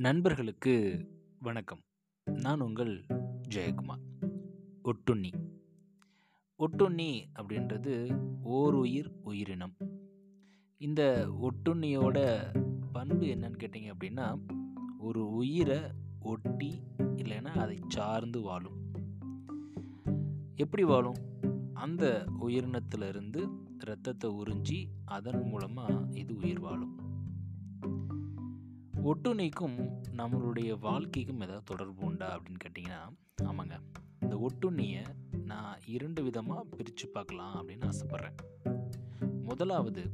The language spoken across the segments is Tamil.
நண்பர்களுக்கு வணக்கம். நான் உங்கள் ஜெயக்குமார். ஒட்டுண்ணி. ஒட்டுண்ணி அப்படின்றது ஓர் உயிர் உயிரினம். இந்த ஒட்டுண்ணியோட பண்பு என்னன்னு கேட்டிங்க அப்படின்னா ஒரு உயிரை ஒட்டி இல்லைன்னா அதை சார்ந்து வாழும். எப்படி வாழும்? அந்த உயிரினத்திலிருந்து இரத்தத்தை உறிஞ்சி அதன் மூலமாக இது உயிர் வாழும். ஒட்டுண்ணிக்கும் நம்மளுடைய வாழ்க்கைக்கும் ஏதாவது தொடர்பு உண்டா அப்படின்னு கேட்டிங்கன்னா ஆமாங்க. இந்த ஒட்டுண்ணியை நான் இரண்டு விதமாக பிரித்து பார்க்கலாம் அப்படின்னு ஆசைப்பட்றேன். முதலாவது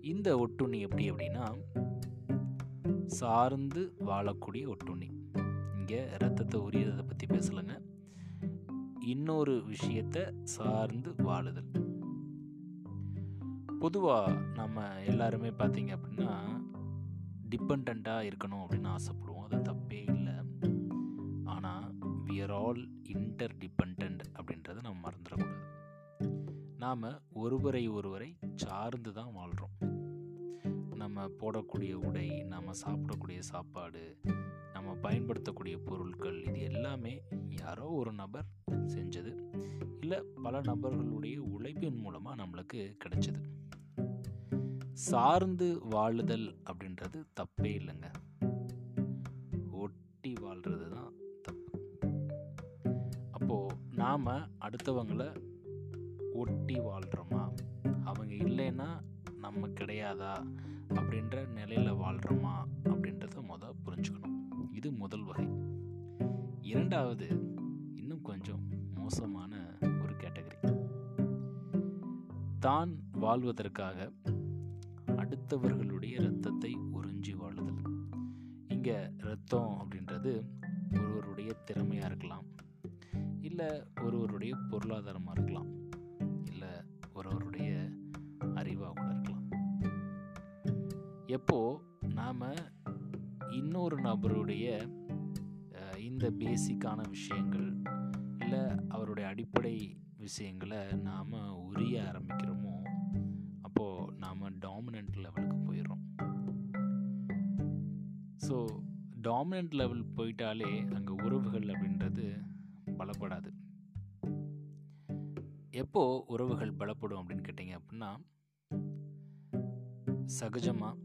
இந்த ஒட்டுண்ணி எப்படி அப்படின்னா சார்ந்து வாழக்கூடிய ஒட்டுண்ணி. இங்கே ரத்தத்தை உரியதை பற்றி பேசலைங்க. இன்னொரு விஷயத்தை சார்ந்து வாழுதல். பொதுவாக நம்ம எல்லாருமே பார்த்தீங்க அப்படின்னா டிபெண்ட்டாக இருக்கணும் அப்படின்னு ஆசைப்படுவோம். அது தப்பே இல்லை. ஆனால் we are all inter depend அப்படின்றத நம்ம மறந்துடக்கூடாது. நாம் ஒருவரை ஒருவரை சார்ந்து தான் வாழ்கிறோம் நம்ம போடக்கூடிய உடை நம்ம சாப்பிடக்கூடிய சாப்பாடு நம்ம பயன்படுத்தக்கூடிய பொருட்கள் இது எல்லாமே யாரோ ஒரு நபர் செஞ்சது. இல்லை பல நபர்களுடைய உழைப்பின் மூலமாக நம்மளுக்கு கிடைச்சது. சார்ந்து வாழுதல் அப்படின்றது தப்பே இல்லைங்க. ஒட்டி வாழ்கிறது தான் தப்பு. அப்போது நாம் அடுத்தவங்களை ஒட்டி வாழ்கிறோமா அவங்க இல்லைன்னா நம்ம கிடையாதா? அப்படின்ற நிலையில் வாழ்கிறோமா அப்படின்றத முதல் புரிஞ்சுக்கணும். இது முதல் வகை. இரண்டாவது இன்னும் கொஞ்சம் மோசமான ஒரு கேட்டகரி. தான் வாழ்வதற்காக அடுத்தவர்களுடைய இரத்தத்தை உறிஞ்சி வாழுதல். இங்கே ரத்தம் அப்படின்றது ஒருவருடைய திறமையாக இருக்கலாம். இல்லை ஒருவருடைய பொருளாதாரமாக இருக்கலாம். இல்லை ஒருவருடைய அறிவாக கூட இருக்கலாம். எப்போ நாம் இன்னொரு நபருடைய இந்த பேசிக்கான விஷயங்கள் இல்லை அவருடைய அடிப்படை விஷயங்களை நாம் உரிய ஆரம்பிக்கிறோமோ அப்போது நாம் டாமினன்ட் லெவலுக்கு போயிடுறோம். ஸோ டாமினன்ட் லெவல் போயிட்டாலே அங்கே உறவுகள் அப்படின்றது பலப்படாது. எப்போ உறவுகள் பலப்படும் அப்படின்னு கேட்டிங்க அப்படின்னா சகஜமாக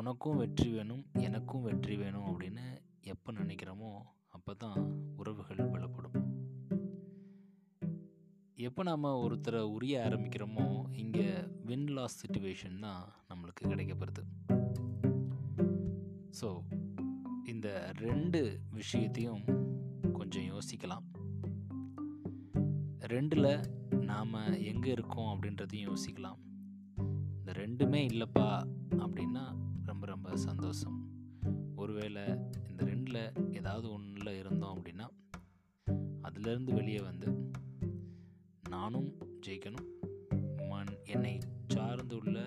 உனக்கும் வெற்றி வேணும் எனக்கும் வெற்றி வேணும் அப்படின்னு எப்போ நினைக்கிறோமோ அப்போ தான் உறவுகள் பலப்படும். எப்போ நாம் ஒருத்தரை உரிய ஆரம்பிக்கிறோமோ இங்கே வின் லாஸ் சுச்சுவேஷன் தான் நம்மளுக்கு கிடைக்கப்படுது ஸோ இந்த ரெண்டு விஷயத்தையும் கொஞ்சம் யோசிக்கலாம். ரெண்டில் நாம் எங்கே இருக்கோம் அப்படின்றதையும் யோசிக்கலாம். இந்த ரெண்டுமே இல்லைப்பா அப்படின்னா ரொம்ப ரொம்ப சந்தோஷம். ஒருவேளை இந்த ரெண்டில் ஏதாவது ஒன்றில் இருந்தோம் அப்படின்னா அதுலேருந்து வெளியே வந்து நானும் ஜெயிக்கணும். மண் என்னை சார்ந்து உள்ள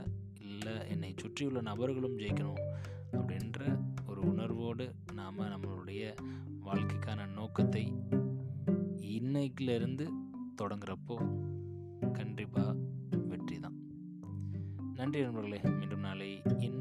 இல்லை என்னை சுற்றியுள்ள நபர்களும் ஜெயிக்கணும் அப்படின்ற ஒரு உணர்வோடு நாம் நம்மளுடைய வாழ்க்கைக்கான நோக்கத்தை இன்னைக்கிலிருந்து தொடங்குறப்போ கண்டிப்பாக வெற்றி தான் நன்றி நண்பர்களே மீண்டும் நாளை இன்னொரு